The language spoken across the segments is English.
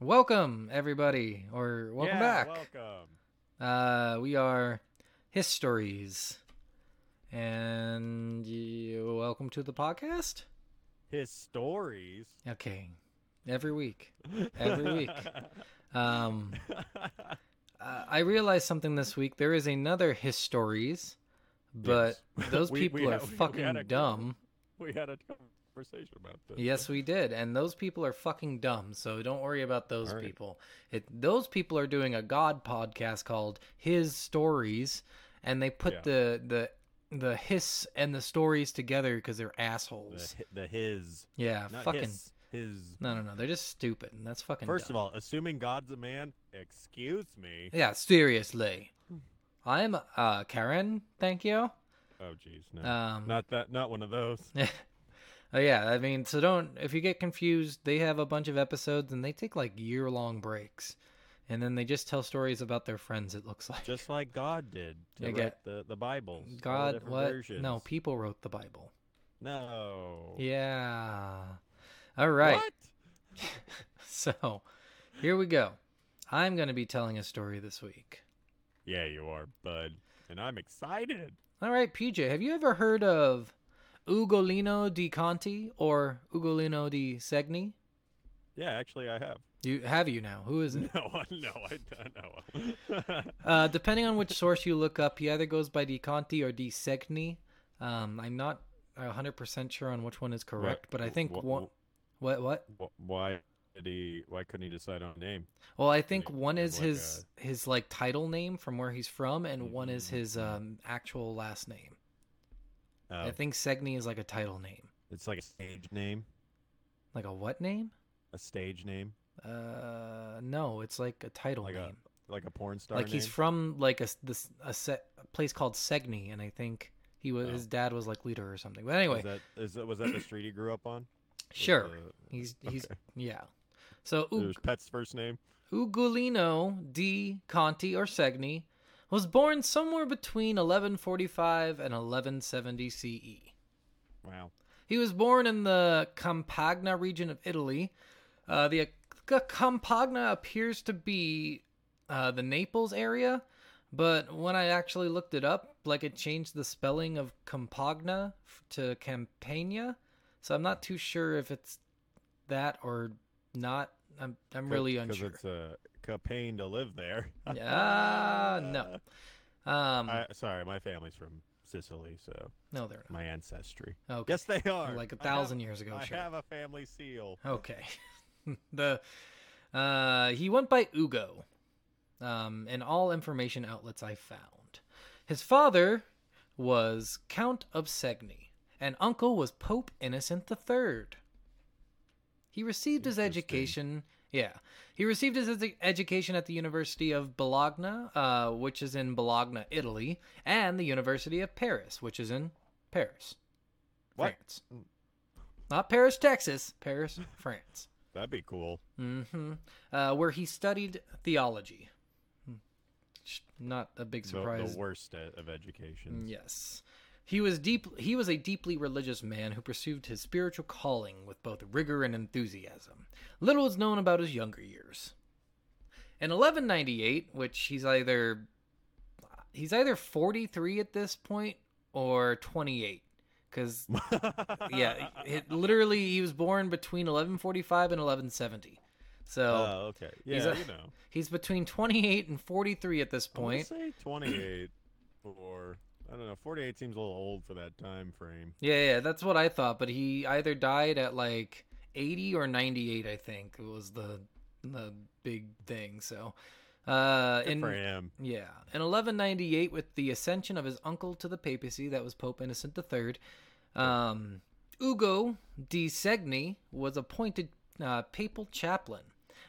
Welcome, everybody, or welcome yeah, back. Welcome. Uh, we are Histories, and you, welcome to the podcast. His stories. Okay, every week, every week. Um, uh, I realized something this week. There is another Histories, but Yes. those We- people we are had- we- we fucking a- dumb. we had a conversation about this. Yes, we did, and those people are fucking dumb. So don't worry about those right. people. It those people are doing a God podcast called His Stories, and they put Yeah. the the the hiss and the stories together because they're assholes. hi- the his. yeah, Not fucking his. His. no, no, no. They're just stupid, and that's fucking. First dumb. of all, assuming God's a man, excuse me. yeah, seriously. I'm uh Karen. Thank you. Oh, jeez, no, Um, not that. Not one of those. Oh yeah, I mean, so don't if you get confused, they have a bunch of episodes and they take like year long breaks, and then they just tell stories about their friends. It looks like Just like God did to write get- the the the God, what? Versions. No, people wrote the Bible. No. Yeah. All right. What? So, here we go. I'm going to be telling a story this week. Yeah, you are, bud, and I'm excited. All right, PJ, have you ever heard of Ugolino di Conti or Ugolino di Segni? Yeah, actually, I have. You have you now? Who is it? No, no, I don't know. Uh, depending on which source you look up, he either goes by Di Conti or Di Segni. Um, I'm not 100% sure on which one is correct, but I think wh- one. What? What? why did he? Why couldn't he decide on a name? Well, I think one is like his his like title name from where he's from, and one is his Mhm. um actual last name. Uh, I think Segni is like a title name, it's like a stage name. like a what name? A stage name, Uh, no, it's like a title Like a name. like a porn star. like he's from like a this a, set, a place called Segni, and I think he was Oh. his dad was like leader or something. But anyway, Was that is that was that the street he grew up on? Sure, the- he's he's okay. yeah. So Ug- Pet's first name. Ugolino di Conti or Segni was born somewhere between 1145 and 1170 CE. Wow. He was born in the Campagna region of Italy. Uh, the Campagna appears to be uh, the Naples area, but when I actually looked it up, like it changed the spelling of Campagna f- to Campania. So I'm not too sure if it's that or not. I'm I'm really unsure. Because it's a pain to live there. Ah, no. Um, I, sorry, my family's from Sicily, so no, they're my ancestry. not. Okay. Yes, they are. like a I have- thousand years ago. I sure. have a family seal. Okay. the uh he went by Ugo. Um in all information outlets I found. His father was Count of Segni and uncle was Pope Innocent III. He received his education yeah. He received his edu- education at the University of Bologna, uh, which is in Bologna, Italy, and the University of Paris, which is in Paris, What? France. Not Paris, Texas. Paris, France. That'd be cool. hmm Uh, where he studied theology. Hmm. Not a big The, surprise. the worst uh, of education. Yes. He was deep he was a deeply religious man who pursued his spiritual calling with both rigor and enthusiasm. Little is known about his younger years. In 1198, which he's either he's either 43 at this point or 28 cuz yeah, it, literally he was born between 1145 and 1170. So Oh, okay. He's Yeah, a- you know. he's between 28 and 43 at this point. say 28 or I don't know. 48 seems a little old for that time frame. Yeah, yeah, that's what I thought. But he either died at like 80 or 98, I think. It was the the big thing. So, uh, Good in for him. yeah, in 1198, with the ascension of his uncle to the papacy, that was Pope Innocent III. Um, Ugo di Segni was appointed uh, papal chaplain,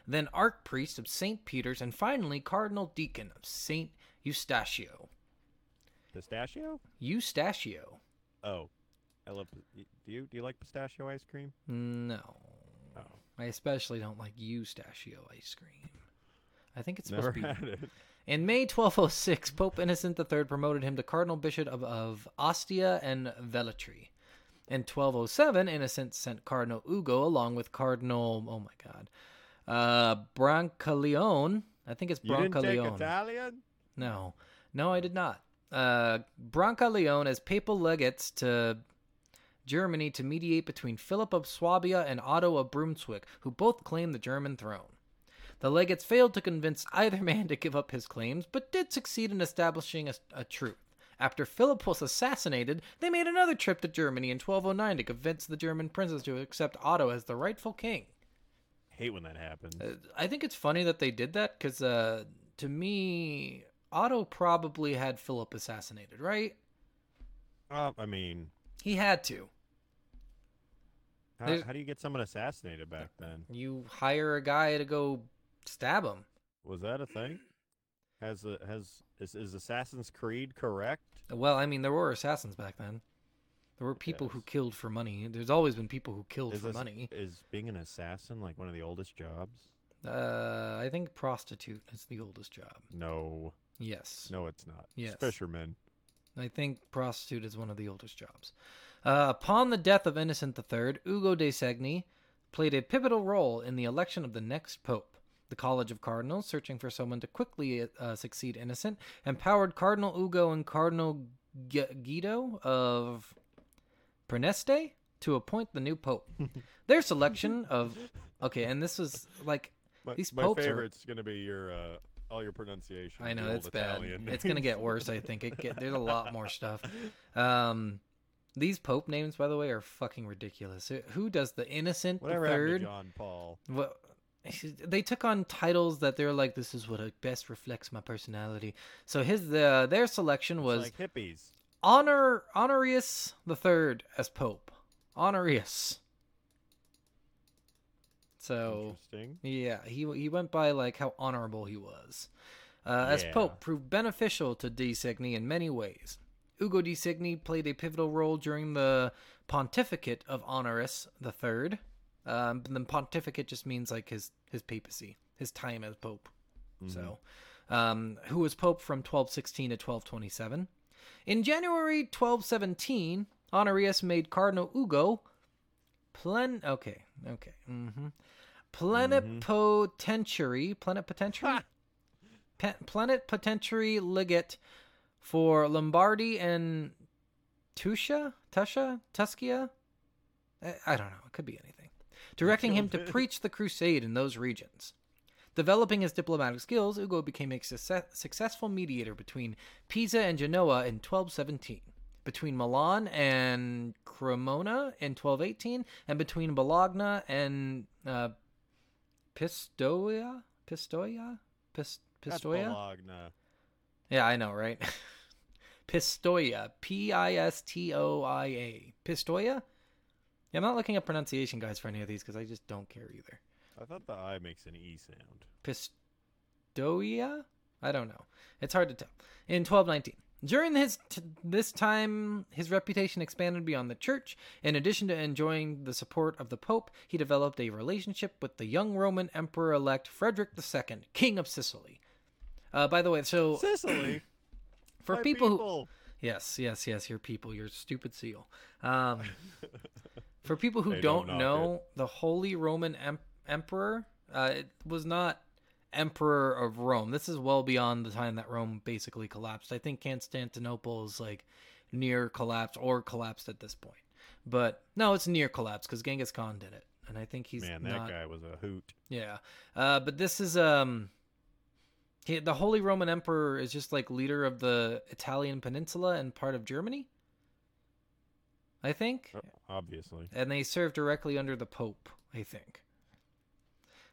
then archpriest of Saint Peter's, and finally cardinal deacon of Saint Eustachio. Pistachio? Eustachio? Oh, I love. Do you do you like pistachio ice cream? No. Oh, I especially don't like Eustachio ice cream. I think it's never supposed to be. had it. In May 1206, Pope Innocent III promoted him to Cardinal Bishop of, of Ostia and Velletri. In 1207, Innocent sent Cardinal Ugo along with Cardinal, oh my god, Uh, Brancaleone. I think it's You didn't take Brancaleone. Italian? No, no, I did not. Uh, Brancaleone as papal legates to Germany to mediate between Philip of Swabia and Otto of Brunswick, who both claimed the German throne. The legates failed to convince either man to give up his claims, but did succeed in establishing a, a truce. After Philip was assassinated, they made another trip to Germany in 1209 to convince the German princes to accept Otto as the rightful king. Hate when that happens. Uh, I think it's funny that they did that because, uh, to me, Otto probably had Philip assassinated, right? Uh, I mean, He had to. how, how do you get someone assassinated back then? You hire a guy to go stab him. Was that a thing? Has a, has is, is Assassin's Creed correct? Well, I mean, there were assassins back then. There were people who killed for money. There's always been people who killed Is for this- money. Is being an assassin like one of the oldest jobs? Uh, I think prostitute is the oldest job. No, Yes. no, it's not. It's Yes. fishermen. I think prostitute is one of the oldest jobs. Uh, upon the death of Innocent III, Ugo de Segni played a pivotal role in the election of the next pope. The College of Cardinals, searching for someone to quickly uh, succeed Innocent, empowered Cardinal Ugo and Cardinal G- Guido of Preneste to appoint the new pope. Their selection of okay, and this was like My, These my popes are- gonna be your uh, all your pronunciation. I know it's bad. Italian It's gonna get worse. I think it get, there's a lot more stuff. Um, these pope names, by the way, are fucking ridiculous. Who- does the innocent Whatever happened third? to John Paul? What? They took on titles that they're like, this is what best reflects my personality. So his the their selection was like hippies. honor Honorius the third as pope. Honorius. So yeah, he he went by like how honorable he was. Uh, As Pope, proved beneficial to De Segni in many ways. Ugo de Segni played a pivotal role during the pontificate of Honorius III. Um, but the pontificate just means like his his papacy, his time as Pope. So, um, who was Pope from 1216 to 1227. In January 1217, Honorius made Cardinal Ugo plen. Okay, okay. Mm-hmm. Plenipotentiary, plenipotentiary, Pe- plenipotentiary legate for Lombardy and Tuscia, Tuscia, Tuscia. I, I don't know. It could be anything. Directing him to preach the crusade in those regions. Developing his diplomatic skills, Ugo became a success- successful mediator between Pisa and Genoa in 1217, between Milan and Cremona in 1218, and between Bologna and uh, Pistoia? Pistoia? Pis- That's Pistoia? Bologna. Yeah, I know, right? Pistoia. P I S T O I A. Pistoia? Yeah, I'm not looking up pronunciation guides for any of these because I just don't care either. I thought the I makes an E sound. Pistoia? I don't know. It's hard to tell. In 1219. During his t- this time, his reputation expanded beyond the church. In addition to enjoying the support of the Pope, he developed a relationship with the young Roman Emperor-elect Frederick II, King of Sicily. Uh, by the way, so Sicily. for my people, who. Yes, yes, yes, your people, your stupid seal. Um, for people who don't, don't knock know, the Holy Roman em- Emperor uh, it was not Emperor of Rome. This is well beyond the time that Rome basically collapsed. I think Constantinople is like near collapse or collapsed at this point. But no, it's near collapse because Genghis Khan did it, and I think he's Man, that not. guy was a hoot. Yeah, uh, but this is um, he, the Holy Roman Emperor is just like leader of the Italian peninsula and part of Germany. I think, Uh, Obviously. and they serve directly under the Pope. I think.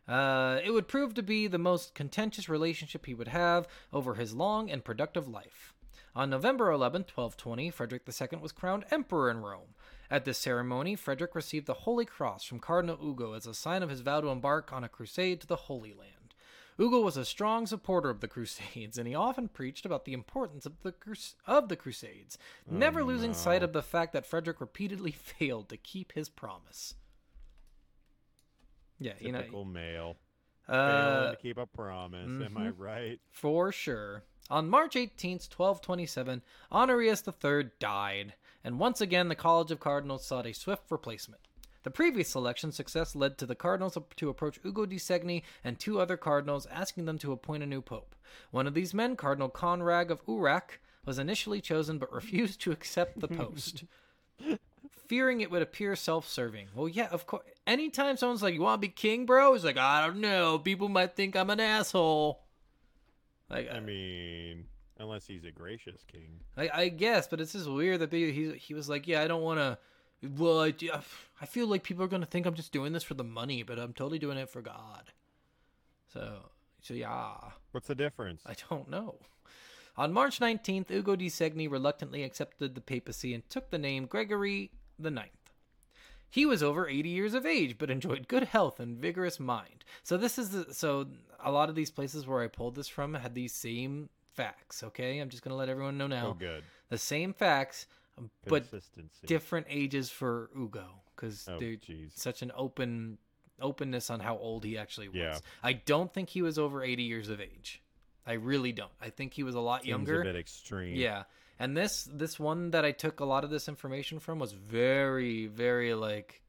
Uh, it would prove to be the most contentious relationship he would have over his long and productive life. On November 11, 1220, Frederick II was crowned emperor in Rome. At this ceremony, Frederick received the Holy Cross from Cardinal Ugo as a sign of his vow to embark on a crusade to the Holy Land. Ugo was a strong supporter of the Crusades, and he often preached about the importance of the crus- of the Crusades, never losing sight of the fact that Frederick repeatedly failed to keep his promise. Yeah, you know, Typical male. uh, to keep a promise. Am I right? for sure. On March 18th, 1227, Honorius III died, and once again the College of Cardinals sought a swift replacement. The previous selection success led to the cardinals to approach Ugo di Segni and two other cardinals, asking them to appoint a new pope. One of these men, Cardinal Conrad of Urach, was initially chosen but refused to accept the post. Fearing it would appear self serving. Well, yeah, of course. Anytime someone's like, You want to be king, bro? He's like, I don't know. People might think I'm an asshole. Like, I uh, mean, unless he's a gracious king. I, I guess, but it's just weird that they, he he was like, yeah, I don't want to. Well, I, I feel like people are gonna think I'm just doing this for the money, but I'm totally doing it for God. So, so yeah. What's the difference? I don't know. On March 19th, Ugo di Segni reluctantly accepted the papacy and took the name Gregory the Ninth. He was over 80 years of age, but enjoyed good health and vigorous mind. So this is the, so a lot of these places where I pulled this from had these same facts. Okay, I'm just gonna let everyone know now. Oh, good. The same facts, um, but different ages for Ugo because Oh, there's jeez. such an open openness on how old he actually was. Yeah. I don't think he was over 80 years of age. I really don't. I think he was a lot Seems younger. a bit extreme. Yeah. And this this one that I took a lot of this information from was very very like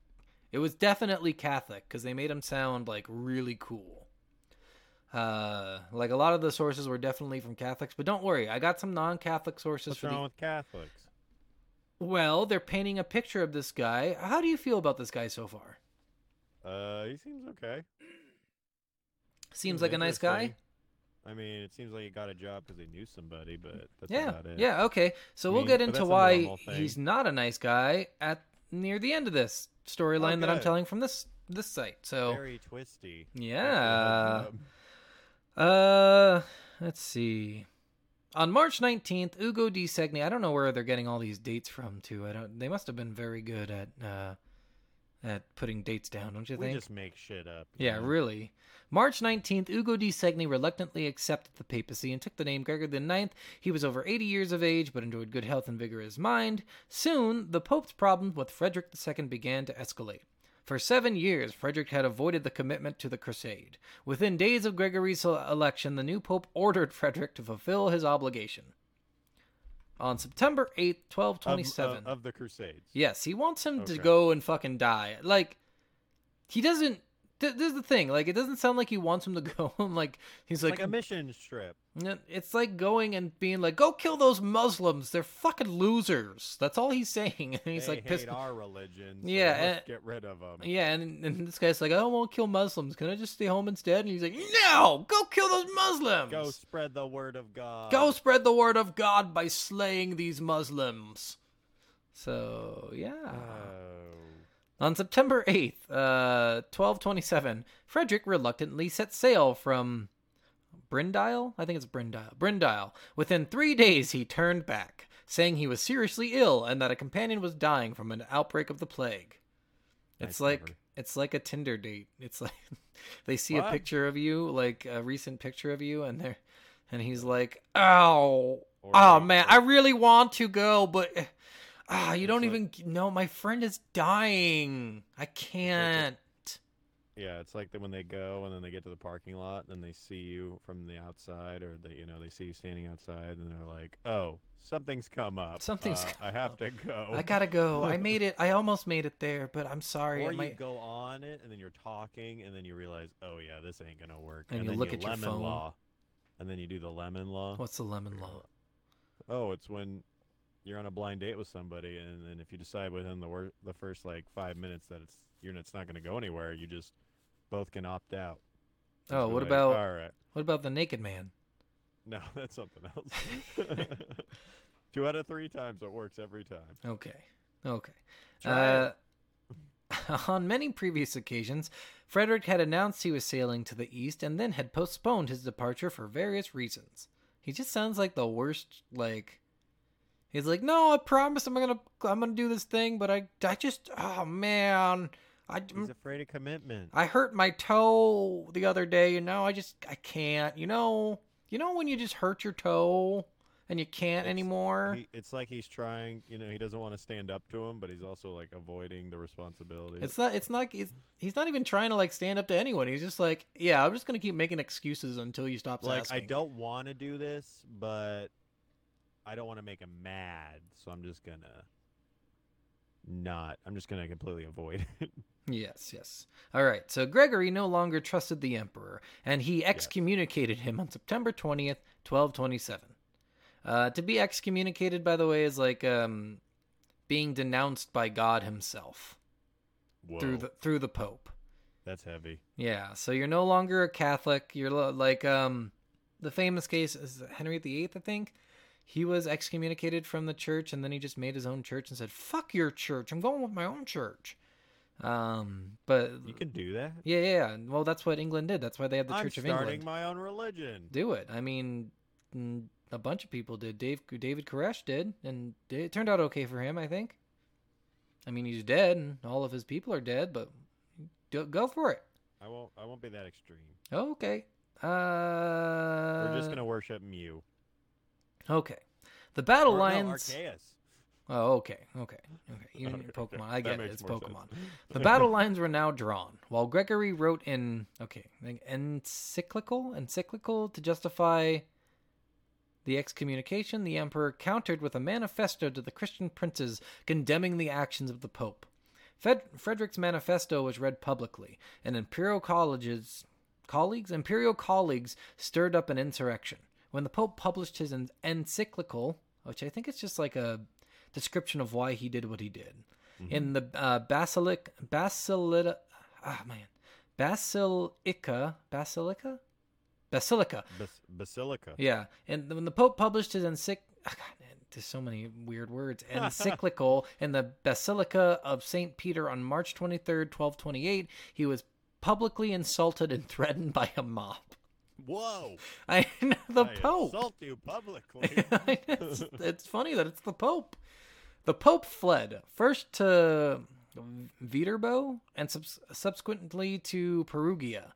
it was definitely Catholic cuz they made him sound like really cool. Uh like a lot of the sources were definitely from Catholics, but don't worry, I got some non-Catholic sources What's for wrong the with Catholics? Well, they're painting a picture of this guy. How do you feel about this guy so far? Uh, he seems okay. Seems like a nice guy. I mean, it seems like he got a job because he knew somebody, but that's Yeah. about it. Yeah, okay. So I we'll get into why he's not a nice guy at near the end of this storyline that I'm telling from this this site. So Very twisty. Yeah. Uh, let's see. On March 19th, Ugo di Segni. I don't know where they're getting all these dates from. Too. I don't. They must have been very good at uh, at putting dates down. Don't you We think? just make shit up. Yeah, know? really. March 19th, Ugo di Segni reluctantly accepted the papacy and took the name Gregory IX. He was over 80 years of age, but enjoyed good health and vigor of mind. Soon, the Pope's problems with Frederick II began to escalate. For seven years, Frederick had avoided the commitment to the crusade. Within days of Gregory's election, the new Pope ordered Frederick to fulfill his obligation. On September 8th, 1227. of, uh, of the Crusades. Yes, he wants him to go and fucking die. Like, he doesn't. Th- this is the thing. Like, it doesn't sound like he wants him to go. like, he's Like, like, a mission strip. "N- it's like going and being like, go kill those Muslims. They're fucking losers. That's all he's saying. And he's they like hate pissed. our religion. So Yeah, let's and- get rid of them. Yeah, and, and this guy's like, I don't want to kill Muslims. Can I just stay home instead? And he's like, No, go kill those Muslims. Go spread the word of God. Go spread the word of God by slaying these Muslims. So yeah. Oh. On September 8th, uh, 1227, Frederick reluctantly set sail from Brindile? I think it's Brindile. Brindile. Within three days, he turned back, saying he was seriously ill and that a companion was dying from an outbreak of the plague. It's Nice like cover. it's like a Tinder date. It's like they see a picture of you, like a recent picture of you, and they're and he's like, "Ow, Or oh man, or- I really want to go, but ah, you don't even know. My friend is dying. I can't." Yeah, it's like that when they go and then they get to the parking lot and they see you from the outside, or they, you know, they see you standing outside and they're like, "Oh, something's come up. Something's Uh, I have up. to go." I gotta go. I made it. I almost made it there, but I'm sorry. Or you might- go on it and then you're talking and then you realize, "Oh yeah, this ain't gonna work." And you then look at your lemon phone. law, and then you do the lemon law. What's the lemon law? Oh, it's when you're on a blind date with somebody, and then if you decide within the wor- the first like five minutes that it's you're it's not going to go anywhere, you just both can opt out. Just Oh, what like, about- All right, What about the naked man? no, that's something else. Two out of three times it works every time. Okay. Okay. Uh, on many previous occasions, Frederick had announced he was sailing to the east and then had postponed his departure for various reasons. He just sounds like the worst. Like he's like, "No, I promise I'm gonna I'm gonna do this thing, but I I just oh man, I He's mm, afraid of commitment. I hurt my toe the other day. You know, I just I can't. You know, you know when you just hurt your toe and you can't It's- anymore. He, it's like he's trying, you know, he doesn't want to stand up to him, but he's also like avoiding the responsibility. It's not. It's not. It's, he's not even trying to like stand up to anyone. He's just like, yeah, I'm just gonna keep making excuses until you stop like asking. I don't want to do this, but I don't want to make him mad, so I'm just gonna not. I'm just gonna completely avoid it. Yes, yes. All right. So Gregory no longer trusted the emperor, and he excommunicated him on September twentieth, twelve twenty-seven. Uh, to be excommunicated, by the way, is like um, being denounced by God Himself Whoa, through the through the Pope. that's heavy. Yeah. So you're no longer a Catholic. You're lo- like um, the famous case is Henry VIII, I think. He was excommunicated from the church, and then he just made his own church and said, "Fuck your church! I'm going with my own church." Um, but You can do that. yeah, yeah. Well, that's what England did. That's why they had the I'm Church of starting England. my own religion. Do it. I mean, a bunch of people did. Dave David Koresh did, and it turned out okay for him. I think. I mean, he's dead, and all of his people are dead, but go for it. I won't. I won't be that extreme. Okay. Uh, We're just gonna worship Mew. Okay. The battle Or, no, oh, okay, okay, okay. You Okay, Pokemon. I get it. It's Pokemon. The battle lines were now drawn. While Gregory wrote in okay encyclical encyclical to justify the excommunication, the emperor countered with a manifesto to the Christian princes condemning the actions of the pope. Fed- Frederick's manifesto was read publicly, and imperial colleges colleagues imperial colleagues stirred up an insurrection. When the pope published his encyclical, which I think is just like a description of why he did what he did, in the uh, basilic basilica ah man basilica basilica basilica Bas- Basilica. yeah and when the pope published his encyclical. man, there's so many weird words encyclical in the basilica of saint peter on march 23rd 1228 he was publicly insulted and threatened by a mob Whoa! i know the I pope insult you publicly. it's, it's funny that it's the Pope. The Pope fled first to Viterbo and subs- subsequently to Perugia.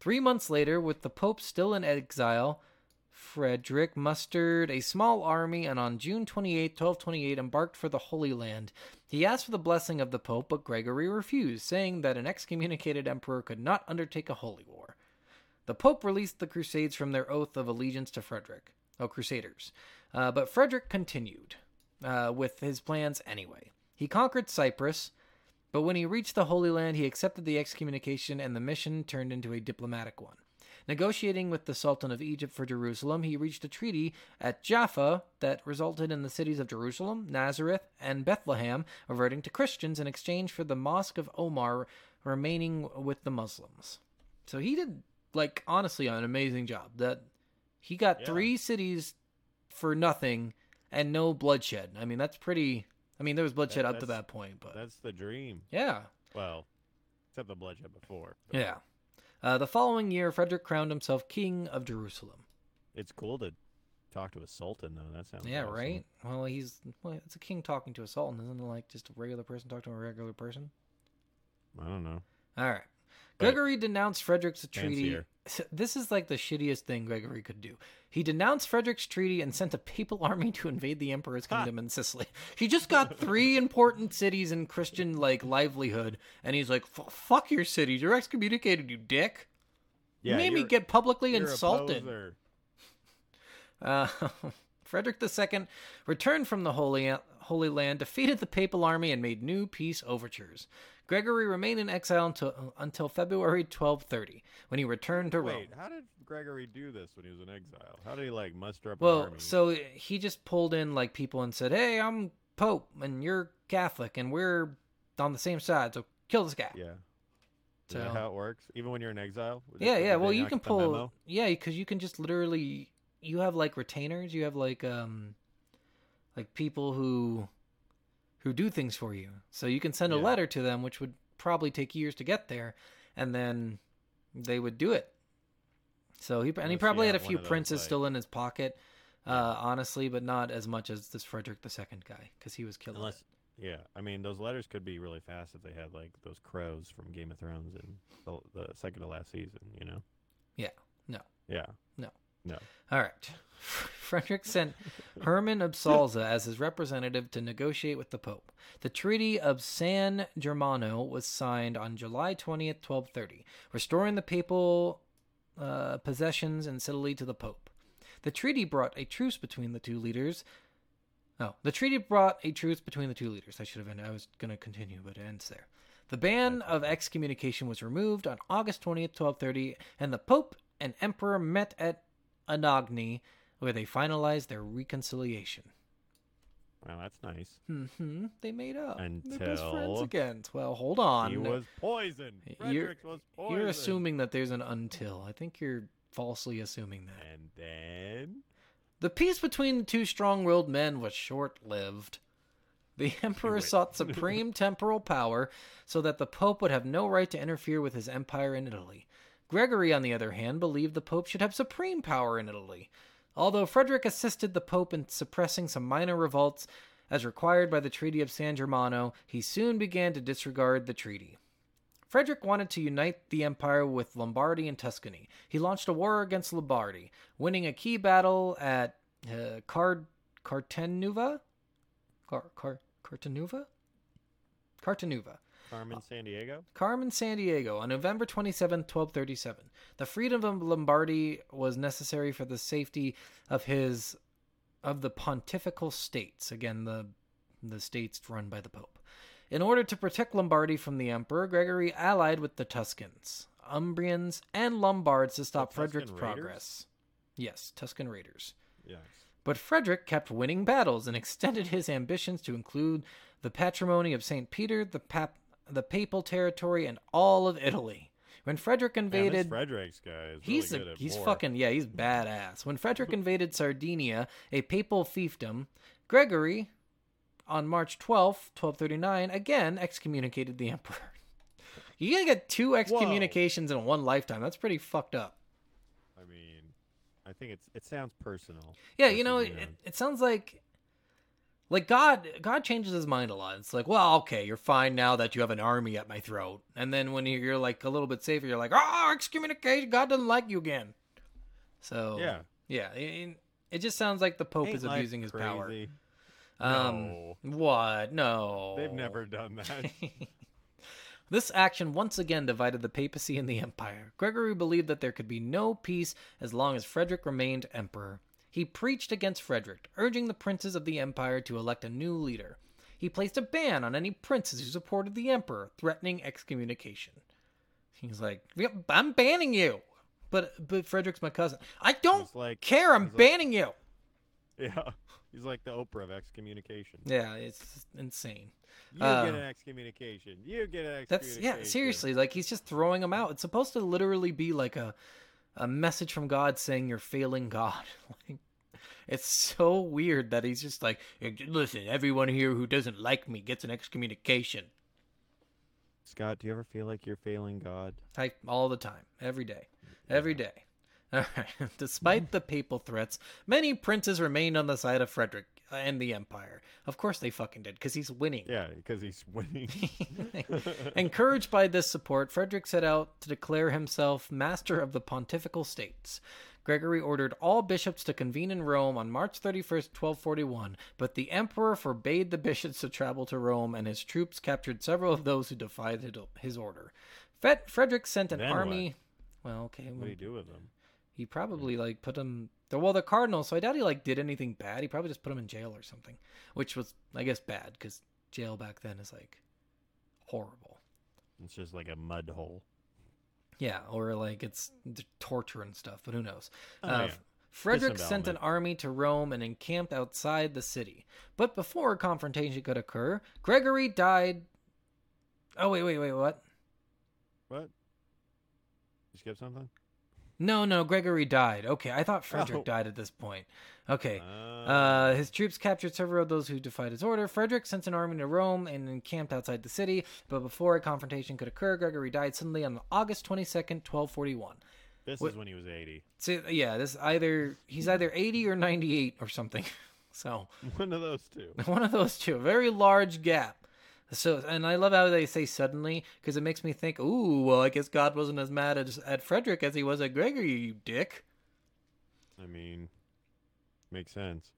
Three months later, with the Pope still in exile, Frederick mustered a small army and on June 28, 1228, embarked for the Holy Land. He asked for the blessing of the Pope, but Gregory refused, saying that an excommunicated emperor could not undertake a holy war. The Pope released the Crusades from their oath of allegiance to Frederick. Oh, Crusaders. Uh, but Frederick continued uh, with his plans anyway. He conquered Cyprus, but when he reached the Holy Land, he accepted the excommunication and the mission turned into a diplomatic one. Negotiating with the Sultan of Egypt for Jerusalem, he reached a treaty at Jaffa that resulted in the cities of Jerusalem, Nazareth, and Bethlehem reverting to Christians in exchange for the Mosque of Omar remaining with the Muslims. So he did, like, honestly, an amazing job. That he got Yeah. three cities for nothing and no bloodshed. I mean, that's pretty. I mean, there was bloodshed up to that point, but That's the dream. yeah, Well, except the bloodshed before. but yeah. Uh, the following year, Frederick crowned himself king of Jerusalem. It's cool to talk to a sultan, though. That sounds Yeah, awesome. right. Well, he's well, it's a king talking to a sultan, isn't it? Like just a regular person talking to a regular person. I don't know. All right. Gregory denounced Frederick's treaty. fancier. This is like the shittiest thing Gregory could do. He denounced Frederick's treaty and sent a papal army to invade the emperor's kingdom in Sicily. He just got three important cities in Christian like livelihood, and he's like, "F- "Fuck your cities! You're excommunicated, you dick! Yeah, you made me get publicly insulted." Uh, Frederick II returned from the Holy, Holy Land, defeated the papal army, and made new peace overtures. Gregory remained in exile until, until February 1230, when he returned to Rome. Wait, how did Gregory do this when he was in exile? How did he like muster up Well, so he just pulled in like people and said, "Hey, I'm Pope, and you're Catholic, and we're on the same side, so kill this guy." yeah. Is that how it works? Even when you're in exile? Yeah, yeah. Well, you can pull. memo? Yeah, because you can just literally. You have like retainers. You have like um, like people who, who do things for you. So you can send a Yeah. letter to them, which would probably take years to get there, and then they would do it. So he and he probably had a few one of those, princes like- still in his pocket, uh, honestly, but not as much as this Frederick II guy because he was killing it. Unless, yeah, I mean, those letters could be really fast if they had like those crows from Game of Thrones in the, the second to last season. You know? Yeah. No. Yeah. All right. Frederick sent Herman Absalza as his representative to negotiate with the Pope. The Treaty of San Germano was signed on July 20th, 1230, restoring the papal uh, possessions in Sicily to the Pope. The treaty brought a truce between the two leaders Oh, the treaty brought a truce between the two leaders. I should have ended. I was going to continue, but it ends there. The ban of excommunication was removed on August 20th, 1230, and the Pope and Emperor met at Anagni, where they finalized their reconciliation. Well, that's nice. Mm-hmm. They made up. They're best friends again. Well, hold on. He was poisoned. You're- was poisoned. You're assuming that there's an until. I think you're falsely assuming that. And then The peace between the two strong willed men was short lived. The emperor sought supreme temporal power so that the pope would have no right to interfere with his empire in Italy. Gregory, on the other hand, believed the pope should have supreme power in Italy. Although Frederick assisted the pope in suppressing some minor revolts as required by the Treaty of San Germano, he soon began to disregard the treaty. Frederick wanted to unite the empire with Lombardy and Tuscany. He launched a war against Lombardy, winning a key battle at uh, Car- Cartenuva? Car- Car- Cartenuva? Cartenuva. Carmen uh, Sandiego. Carmen Sandiego on November 27, 1237. The freedom of Lombardy was necessary for the safety of his of the pontifical states, again the the states run by the pope. In order to protect Lombardy from the emperor, Gregory allied with the Tuscans, Umbrians, and Lombards to stop Frederick's raiders? progress. Yes, Tuscan raiders. Yes. But Frederick kept winning battles and extended his ambitions to include the patrimony of St. Peter, the, pap- the papal territory, and all of Italy. When Frederick invaded, Fredericks guy is he's really a, he's war. fucking yeah, he's badass. When Frederick invaded Sardinia, a papal fiefdom, Gregory, on March twelfth, twelve thirty nine, again excommunicated the emperor. You gotta get two excommunications in one lifetime. That's pretty fucked up. I mean, I think it's it sounds personal. Yeah, you know, it, it sounds like like God God changes his mind a lot. It's like, well, okay, you're fine now that you have an army at my throat. And then when you're like a little bit safer, you're like, oh, excommunication, God doesn't like you again. So yeah. yeah, it, it just sounds like the Pope Ain't is abusing his power. Um, No. what? No, They've never done that. This action once again divided the papacy and the empire. Gregory believed that there could be no peace as long as Frederick remained emperor. He preached against Frederick, urging the princes of the empire to elect a new leader. He placed a ban on any princes who supported the emperor, threatening excommunication. He's like, "Yep, "I'm banning you." But but Frederick's my cousin. I don't like- care. I'm he's like- banning you. yeah. He's like the Oprah of excommunication. Yeah, it's insane. You Uh, get an excommunication. You get an excommunication. That's yeah, seriously, like he's just throwing them out. It's supposed to literally be like a a message from God saying you're failing God. like it's so weird that he's just like, listen, everyone here who doesn't like me gets an excommunication. Scott, do you ever feel like you're failing God? I all the time, every day, every day. All right. Despite the papal threats, many princes remained on the side of Frederick Uh, and the empire. Of course, they fucking did, because he's winning. Yeah, because he's winning. Encouraged by this support, Frederick set out to declare himself master of the pontifical states. Gregory ordered all bishops to convene in Rome on March 31st, 1241, but the emperor forbade the bishops to travel to Rome, and his troops captured several of those who defied his order. Fred- Frederick sent an Then army. Well, okay, what do you do with them? he probably like put him. Well, the cardinal, so I doubt he like did anything bad. He probably just put him in jail or something, which was, I guess, bad because jail back then is like horrible. It's just like a mud hole. Yeah, or like it's torture and stuff, but who knows? Oh, uh, yeah. Frederick sent an army to Rome and encamped outside the city. But before a confrontation could occur, Gregory died. Oh, wait, wait, wait, what? What? You skipped something? No, no, Gregory died. Okay, I thought Frederick Oh. died at this point. Okay. Uh, Uh, his troops captured several of those who defied his order. Frederick sent an army to Rome and encamped outside the city, but before a confrontation could occur, Gregory died suddenly on August 22nd, 1241. this what- is when he was 80. So yeah, this either he's either 80 or 98 or something. So One of those two. one of those two, a very large gap. So and I love how they say suddenly because it makes me think, ooh, well, I guess God wasn't as mad at, at Frederick as he was at Gregory, you dick. I mean, makes sense.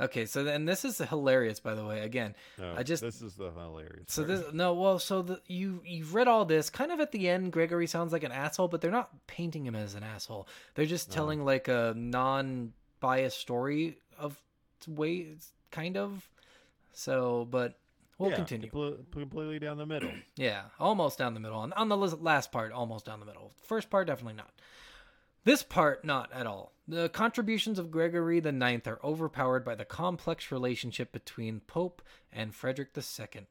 Okay, so then this is hilarious, by the way. Again, No, I just- this is the hilarious. So part. this no well so the, you you've read all this kind of at the end Gregory sounds like an asshole but they're not painting him as an asshole they're just No. telling like a non biased story of way kind of. So, but we'll Yeah, continue. compl- completely down the middle. Yeah, almost down the middle. On, on the last part, almost down the middle. First part, definitely not. This part, not at all. The contributions of Gregory the Ninth are overpowered by the complex relationship between Pope and Frederick II.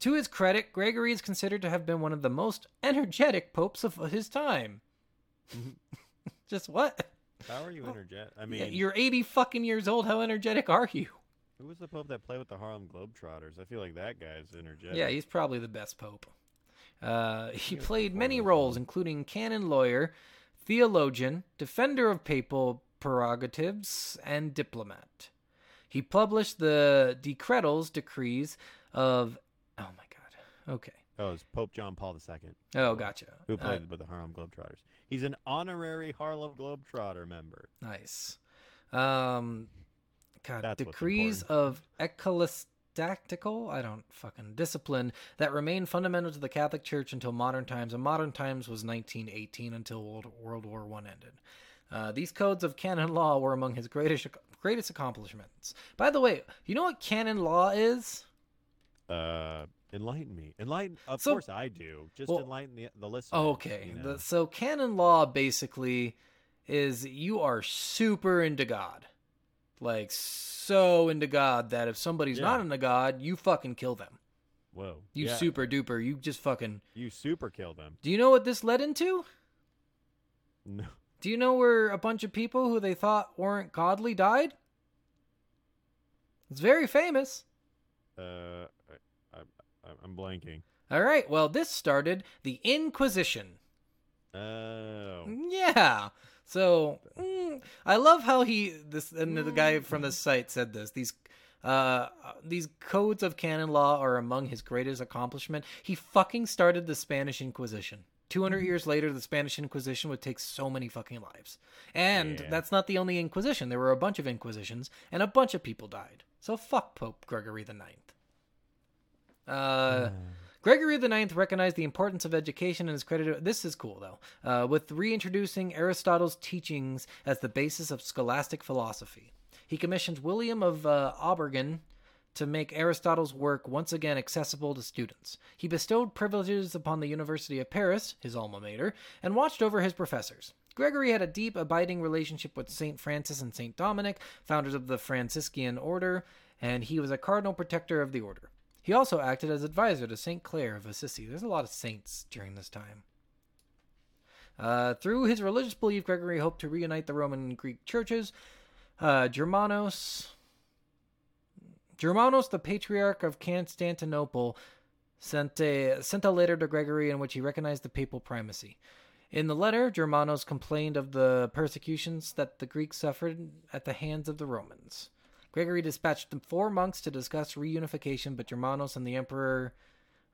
To his credit, Gregory is considered to have been one of the most energetic popes of his time. Just what? How are you energetic? I mean, You're 80 fucking years old. How energetic are you? Who was the pope that played with the Harlem Globetrotters? I feel like that guy's energetic. Yeah, he's probably the best pope. Uh, he played many roles, including canon lawyer, theologian, defender of papal prerogatives, and diplomat. He published the decretals, decrees of. Oh my God. Okay. Oh, it's Pope John Paul II, Oh, gotcha. who Uh, played with the Harlem Globetrotters. He's an honorary Harlem Globetrotter member. nice. Um, God, That's decrees of ecclesiastical, I don't fucking discipline that remained fundamental to the Catholic Church until modern times, and modern times was 1918 until World, World War One ended. Uh, these codes of canon law were among his greatest greatest accomplishments. By the way, you know what canon law is? Uh, enlighten me. Enlighten. Of So- course, I do. Just Well, enlighten the the listener. Okay, you the, so canon law basically is you are super into God, like so into God that if somebody's Yeah. not into God, you fucking kill them. Whoa. You yeah, super duper. You just fucking. You super kill them. Do you know what this led into? No. Do you know where a bunch of people who they thought weren't godly died? It's very famous. Uh, I, I, I'm blanking. All right, well, this started the Inquisition. Oh. Yeah. So mm, I love how he this and the guy from the site said this. These uh these codes of canon law are among his greatest accomplishment. He fucking started the Spanish Inquisition. 200 years later the Spanish Inquisition would take so many fucking lives. And Yeah. that's not the only inquisition. There were a bunch of inquisitions and a bunch of people died. So fuck Pope Gregory the Ninth. Uh Gregory IX recognized the importance of education and is credited. This is cool, though, uh, with reintroducing Aristotle's teachings as the basis of scholastic philosophy. He commissioned William of uh, Aubergen to make Aristotle's work once again accessible to students. He bestowed privileges upon the University of Paris, his alma mater, and watched over his professors. Gregory had a deep, abiding relationship with St. Francis and St. Dominic, founders of the Franciscan order, and he was a cardinal protector of the order. He also acted as advisor to St. Clare of Assisi. There's a lot of saints during this time. Uh, through his religious belief, Gregory hoped to reunite the Roman and Greek churches. Uh, Germanos, Germanos, the patriarch of Constantinople, sent a, sent a letter to Gregory in which he recognized the papal primacy. In the letter, Germanos complained of the persecutions that the Greeks suffered at the hands of the Romans. Gregory dispatched four monks to discuss reunification, but Germanos and the Emperor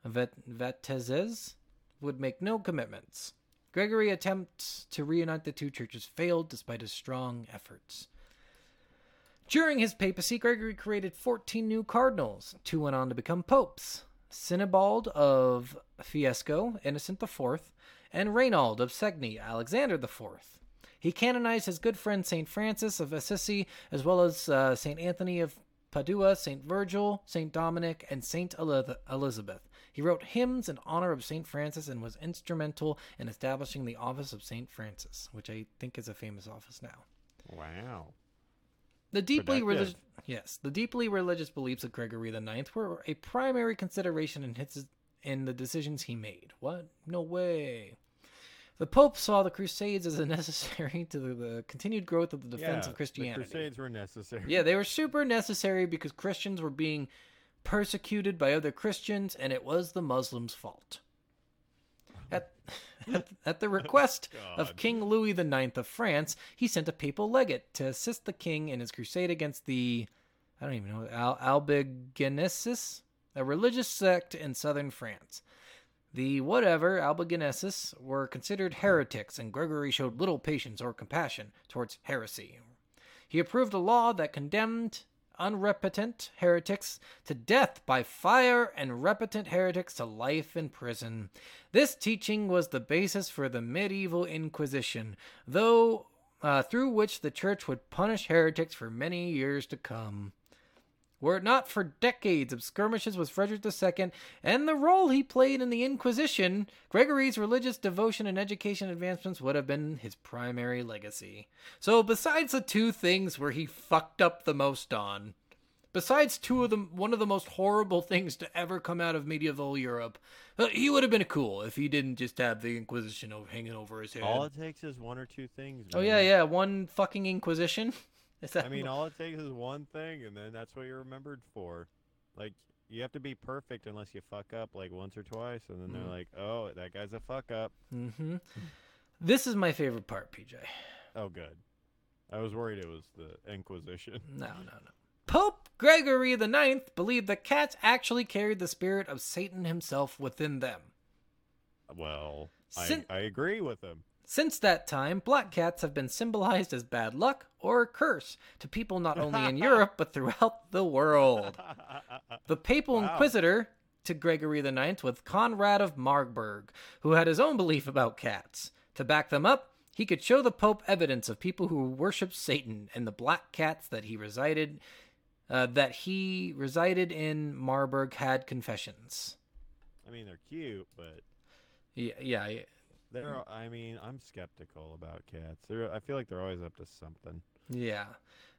Vet- Vetezes would make no commitments. Gregory's attempts to reunite the two churches failed despite his strong efforts. During his papacy, Gregory created 14 new cardinals. Two went on to become popes Sinibald of Fiesco, Innocent IV, and Reynald of Segni, Alexander IV. He canonized his good friend St. Francis of Assisi, as well as uh, St. Anthony of Padua, St. Virgil, St. Dominic, and St. Elizabeth. He wrote hymns in honor of St. Francis and was instrumental in establishing the office of St. Francis, which I think is a famous office now. Wow. The deeply religious yes, the deeply religious beliefs of Gregory IX were a primary consideration in his in the decisions he made. What? No way. The Pope saw the Crusades as a necessary to the, the continued growth of the defense yeah, of Christianity. The Crusades were necessary. Yeah, they were super necessary because Christians were being persecuted by other Christians, and it was the Muslims' fault. At, at, at the request oh, of King Louis IX of France, he sent a papal legate to assist the king in his crusade against the, I don't even know, Al- Albigenses, a religious sect in southern France. The whatever Albigenses were considered heretics, and Gregory showed little patience or compassion towards heresy. He approved a law that condemned unrepentant heretics to death by fire and repentant heretics to life in prison. This teaching was the basis for the medieval Inquisition, though uh, through which the church would punish heretics for many years to come. Were it not for decades of skirmishes with Frederick II and the role he played in the Inquisition, Gregory's religious devotion and education advancements would have been his primary legacy. So, besides the two things where he fucked up the most on, besides two of them, one of the most horrible things to ever come out of medieval Europe, uh, he would have been cool if he didn't just have the Inquisition hanging over his head. All it takes is one or two things. oh yeah, yeah, one fucking Inquisition. I mean, all it takes is one thing, and then that's what you're remembered for. Like, you have to be perfect unless you fuck up like once or twice, and then Mm. they're like, "Oh, that guy's a fuck up." Mm-hmm. This is my favorite part, PJ. Oh, good. I was worried it was the Inquisition. No, no, no. Pope Gregory the Ninth believed that cats actually carried the spirit of Satan himself within them. Well, Sin- I, I agree with him. Since that time, black cats have been symbolized as bad luck or a curse to people not only in Europe but throughout the world. The papal Wow. inquisitor to Gregory IX was Conrad of Marburg, who had his own belief about cats. To back them up, he could show the Pope evidence of people who worshipped Satan and the black cats that he resided uh, that he resided in Marburg had confessions. I mean, they're cute, but Yeah, yeah, yeah. They're. I mean, I'm skeptical about cats. They're. I feel like they're always up to something. Yeah.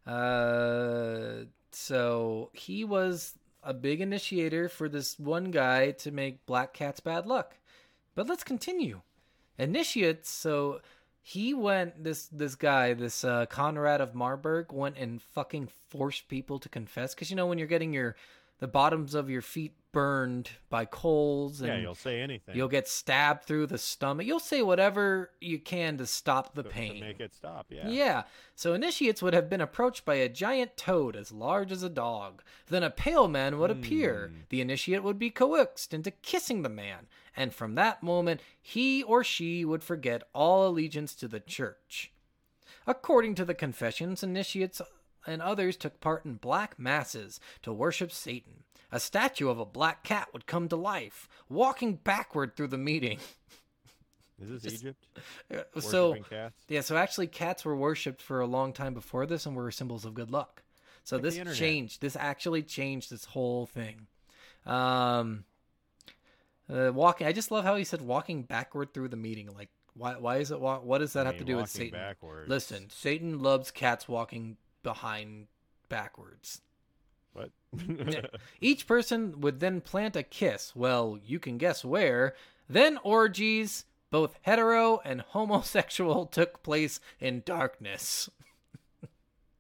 Uh, so he was a big initiator for this one guy to make black cats bad luck. But let's continue. Initiates. So he went. This this guy, this uh, Conrad of Marburg, went and fucking forced people to confess. Because you know when you're getting your the bottoms of your feet burned by coals and Yeah, you'll say anything. You'll get stabbed through the stomach. You'll say whatever you can to stop the to- to pain. make it stop. Yeah. Yeah. So initiates would have been approached by a giant toad as large as a dog. Then a pale man would appear. Hmm. The initiate would be coaxed into kissing the man, and from that moment he or she would forget all allegiance to the church. According to the confessions, initiates and others took part in black masses to worship Satan. A statue of a black cat would come to life, walking backward through the meeting. Is this Just- Egypt? so cats? yeah, so actually cats were worshipped for a long time before this and were symbols of good luck. So Like this changed. This actually changed this whole thing. Um uh, walking I just love how he said walking backward through the meeting. Like why why is it wa- what does that I have to do with Satan? Backwards. Listen, Satan loves cats walking behind backwards. Each person would then plant a kiss. Well, you can guess where. Then orgies, both hetero and homosexual, took place in darkness.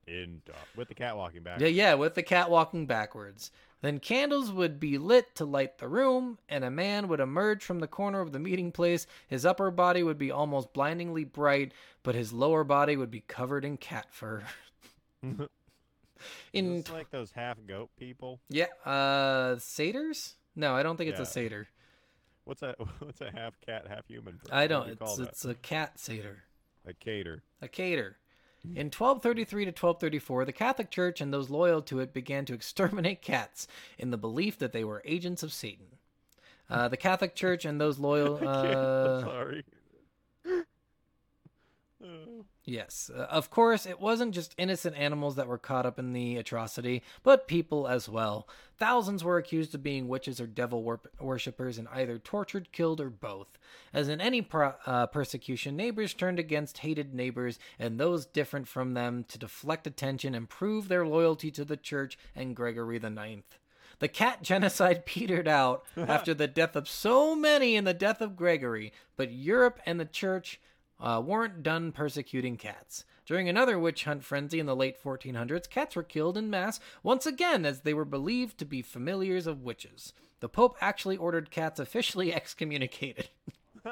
In dark, with the cat walking back. Yeah, yeah, with the cat walking backwards. Then candles would be lit to light the room, and a man would emerge from the corner of the meeting place. His upper body would be almost blindingly bright, but his lower body would be covered in cat fur. in It's like those half goat people. yeah, uh, satyrs? No, I don't think it's a Yeah. satyr. What's a what's a half cat, half human? person? I don't. do It's it's a cat satyr, a cater. a cater. In 1233 to 1234, the Catholic Church and those loyal to it began to exterminate cats in the belief that they were agents of Satan. Uh, the Catholic Church and those loyal. Uh, sorry. Oh. Yes, uh, of course, it wasn't just innocent animals that were caught up in the atrocity, but people as well. Thousands were accused of being witches or devil wor- worshippers and either tortured, killed, or both. As in any pro- uh, persecution, neighbors turned against hated neighbors and those different from them to deflect attention and prove their loyalty to the church and Gregory the Ninth. The cat genocide petered out after the death of so many and the death of Gregory, but Europe and the church uh, weren't done persecuting cats. During another witch hunt frenzy in the late 1400s, cats were killed in mass once again as they were believed to be familiars of witches. The Pope actually ordered cats officially excommunicated.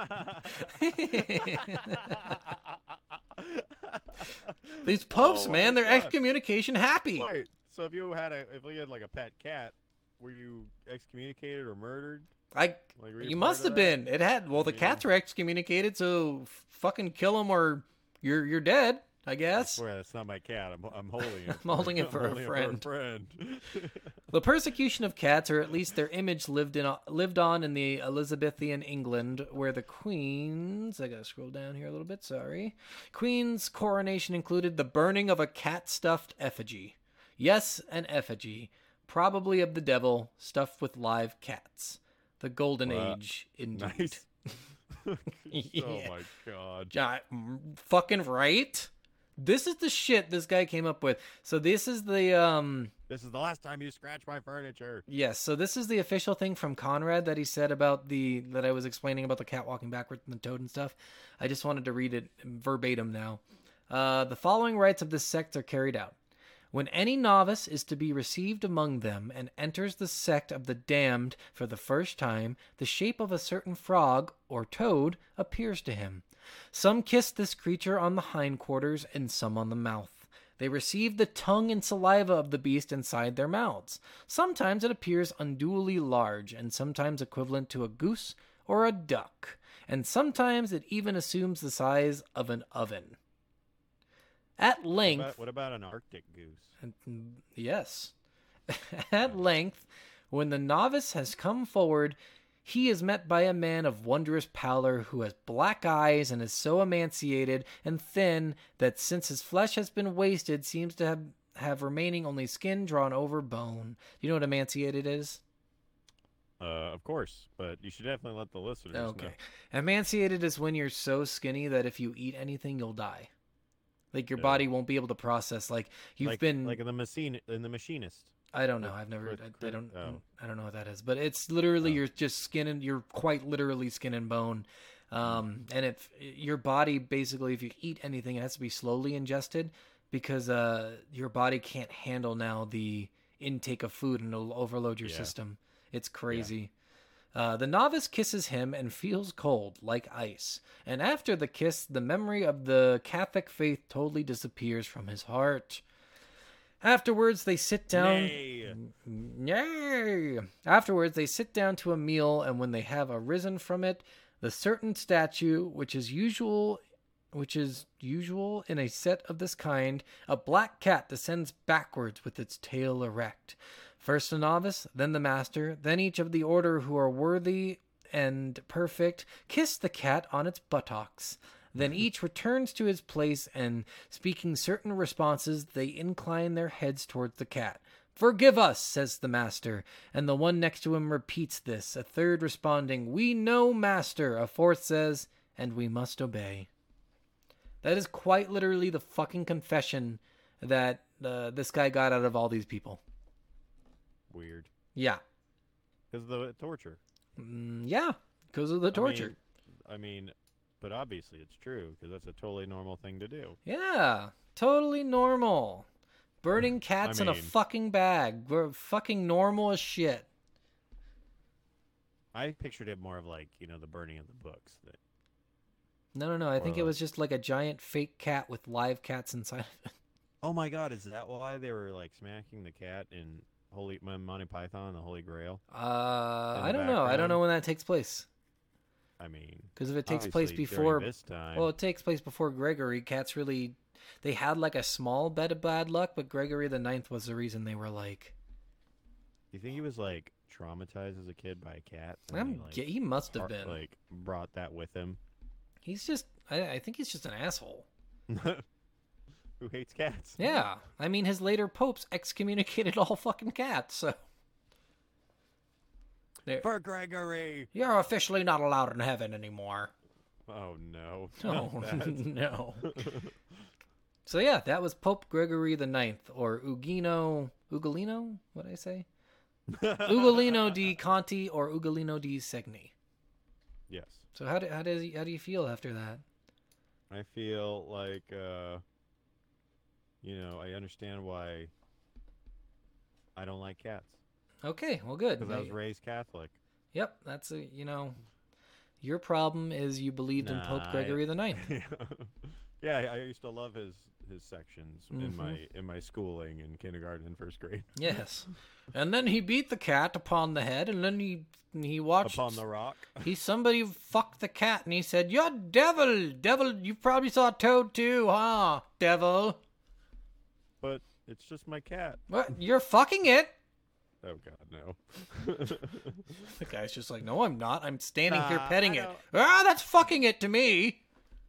These popes, Oh, man, they're excommunication happy. Wait, so if you had a if you had like a pet cat, were you excommunicated or murdered? I Like, you must have been. It had well, the Yeah. cats were excommunicated, so fucking kill them or you're you're dead. I I guess. swear that's not my cat. I'm, I'm holding it. I'm holding it for a holding friend. friend. The persecution of cats, or at least their image, lived in lived on in the Elizabethan England, where the Queen's I gotta scroll down here a little bit. Sorry, Queen's coronation included the burning of a cat-stuffed effigy. Yes, an effigy, probably of the devil, stuffed with live cats. The golden Wow. age, indeed. Nice. Oh my god. Ja- mm, fucking right. This is the shit this guy came up with. So this is the um This is the last time you scratch my furniture. yes, so this is the official thing from Conrad that he said about the that I was explaining about the cat walking backwards and the toad and stuff. I just wanted to read it verbatim now. Uh, the following rites of this sect are carried out. When any novice is to be received among them and enters the sect of the damned for the first time, the shape of a certain frog or toad appears to him. Some kiss this creature on the hindquarters and some on the mouth. They receive the tongue and saliva of the beast inside their mouths. Sometimes it appears unduly large, and sometimes equivalent to a goose or a duck, and sometimes it even assumes the size of an oven. At What length, about, what about an Arctic goose? mm, Yes. At length, when the novice has come forward, he is met by a man of wondrous pallor who has black eyes and is so emaciated and thin that since his flesh has been wasted seems to have, have remaining only skin drawn over bone. Do you know what emaciated is? Uh, of course, but you should definitely let the listeners know. Okay. Emaciated is when you're so skinny that if you eat anything, you'll die. Like your Yeah. body won't be able to process. Like you've like, been like in the machine in the machinist. I don't know. I've never. I, I don't. oh. I don't know what that is. But it's literally Oh. you're just skin and you're quite literally skin and bone. Mm. Um, and if your body basically, if you eat anything, it has to be slowly ingested because uh your body can't handle now the intake of food and it'll overload your Yeah. system. It's crazy. Uh, the novice kisses him and feels cold, like ice. And after the kiss, the memory of the Catholic faith totally disappears from his heart. Afterwards, they sit down. Nay. Yay! Afterwards, they sit down to a meal, and when they have arisen from it, the certain statue, which is usual, which is usual in a set of this kind, a black cat descends backwards with its tail erect. First a novice, then the master, then each of the order who are worthy and perfect kiss the cat on its buttocks. Then each returns to his place, and speaking certain responses, they incline their heads towards the cat. Forgive us, says the master, and the one next to him repeats this, a third responding, We know, master, a fourth says, and we must obey. That is quite literally the fucking confession that uh, this guy got out of all these people. Weird. Yeah. Because of the torture. Mm, yeah, because of the I torture. mean, I mean, but obviously it's true because that's a totally normal thing to do. Yeah, totally normal. Burning cats in a fucking bag. We're fucking normal as shit. I pictured it more of like you know the burning of the books. That No, no, no. I think it was just like a giant fake cat with live cats inside of it. oh my god, is that why they were like smacking the cat in Holy Mon- Monty Python, the Holy Grail? Uh, I don't know. I don't know when that takes place. I mean, Because if it takes place before, this time. well, it takes place before Gregory. Cats really, they had like a small bit of bad luck, but Gregory the Ninth was the reason they were like. you think he was like traumatized as a kid by cats? I'm, he, like, he must have been. like brought that with him. He's just. I, I think he's just an asshole. Who hates cats? Yeah, I mean, his later popes excommunicated all fucking cats. So There- For Gregory. you're officially not allowed in heaven anymore. Oh no. Oh no. So yeah, that was Pope Gregory the Ninth, or Ugino Ugolino. What did I say? Ugolino di Conti or Ugolino di Segni. yes. So how do how does how do you feel after that? I feel like uh you know, I understand why I don't like cats Okay, well good. because I was raised Catholic. Yep, that's a you know, your problem is you believed in Pope Nah, I- Gregory the Ninth. yeah, I used to love his his sections in Mhm. my in my schooling in kindergarten and first grade. Yes, and then he beat the cat upon the head, and then he he watched Upon the rock. he somebody fucked the cat, and he said, "You're devil, devil. You probably saw Toad too, huh, devil? But it's just my cat. What? You're fucking it." Oh god, no. The guy's just like, "No, I'm not. I'm standing here petting it. Ah, that's fucking it to me."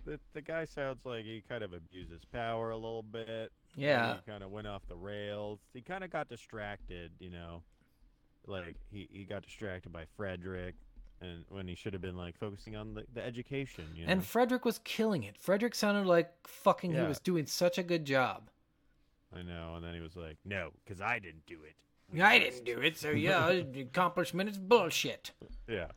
The, the guy sounds like he kind of abuses power a little bit. Yeah. He kind of went off the rails. He kind of got distracted, you know. Like he, he got distracted by Frederick, and when he should have been like focusing on the, the education, you know. And Frederick was killing it. Frederick sounded like fucking he was doing such a good job. I know, and then he was like, "No, because I didn't do it." I didn't do it, so yeah, accomplishment is bullshit. Yeah,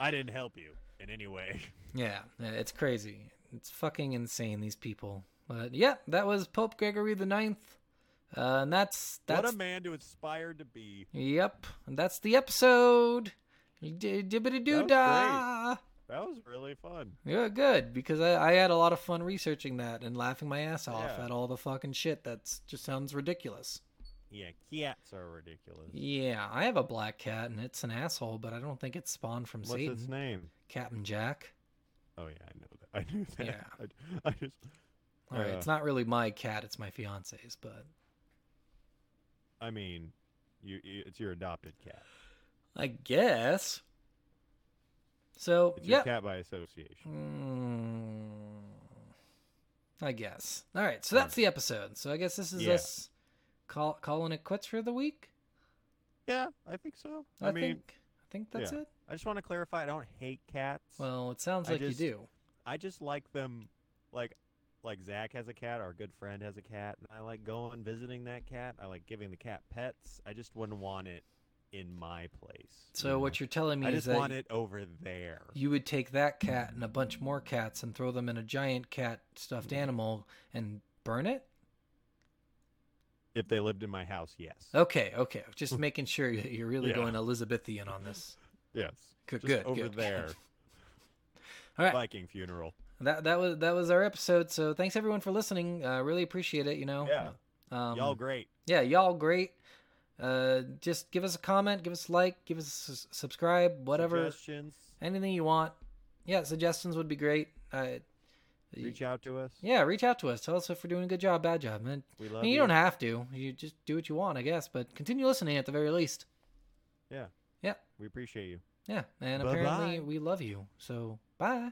I didn't help you in any way. Yeah, yeah, it's crazy. It's fucking insane, these people. But yeah, that was Pope Gregory the Ninth. Uh, and that's that's what a man to aspire to be. Yep, and that's the episode. Dibbity doo da. That was really fun. Yeah, good because I, I had a lot of fun researching that and laughing my ass off Yeah. at all the fucking shit that just sounds ridiculous. Yeah, cats are ridiculous. Yeah, I have a black cat and it's an asshole, but I don't think it's spawned from What's Satan. its name? Captain Jack. Oh yeah, I know. I knew that. Yeah. I, I just All right, Uh. it's not really my cat; it's my fiance's, but I mean, you, you it's your adopted cat. I guess. So It's yeah, your cat by association. Mm, I guess. All right, so that's the episode. So I guess this is Yeah. us call, calling it quits for the week. Yeah, I think so. I, I, mean, think I think that's yeah. it. I just want to clarify. I don't hate cats. Well, it sounds like just- you do. I just like them, like like Zach has a cat. Our good friend has a cat, and I like going visiting that cat. I like giving the cat pets. I just wouldn't want it in my place. So what you're telling me I is just that want it over there. you would take that cat and a bunch more cats and throw them in a giant cat stuffed animal and burn it? If they lived in my house, yes. Okay, okay. Just making sure you're really Yeah. going Elizabethan on this. Yes. Good, Just good, over good, good. there. All right. Viking funeral. That that was that was our episode. So thanks everyone for listening. Uh, really appreciate it. You know. Yeah. Um, Y'all great. Yeah, y'all great. Uh, just give us a comment, give us a like, give us a subscribe, whatever, Suggestions. anything you want. Yeah, suggestions would be great. Uh, Reach out to us. yeah, reach out to us. Tell us if we're doing a good job, bad job, man. We I love mean, you you. don't have to. You just do what you want, I guess. But continue listening at the very least. Yeah. Yeah. We appreciate you. Yeah, and Bye-bye. apparently we love you. So bye.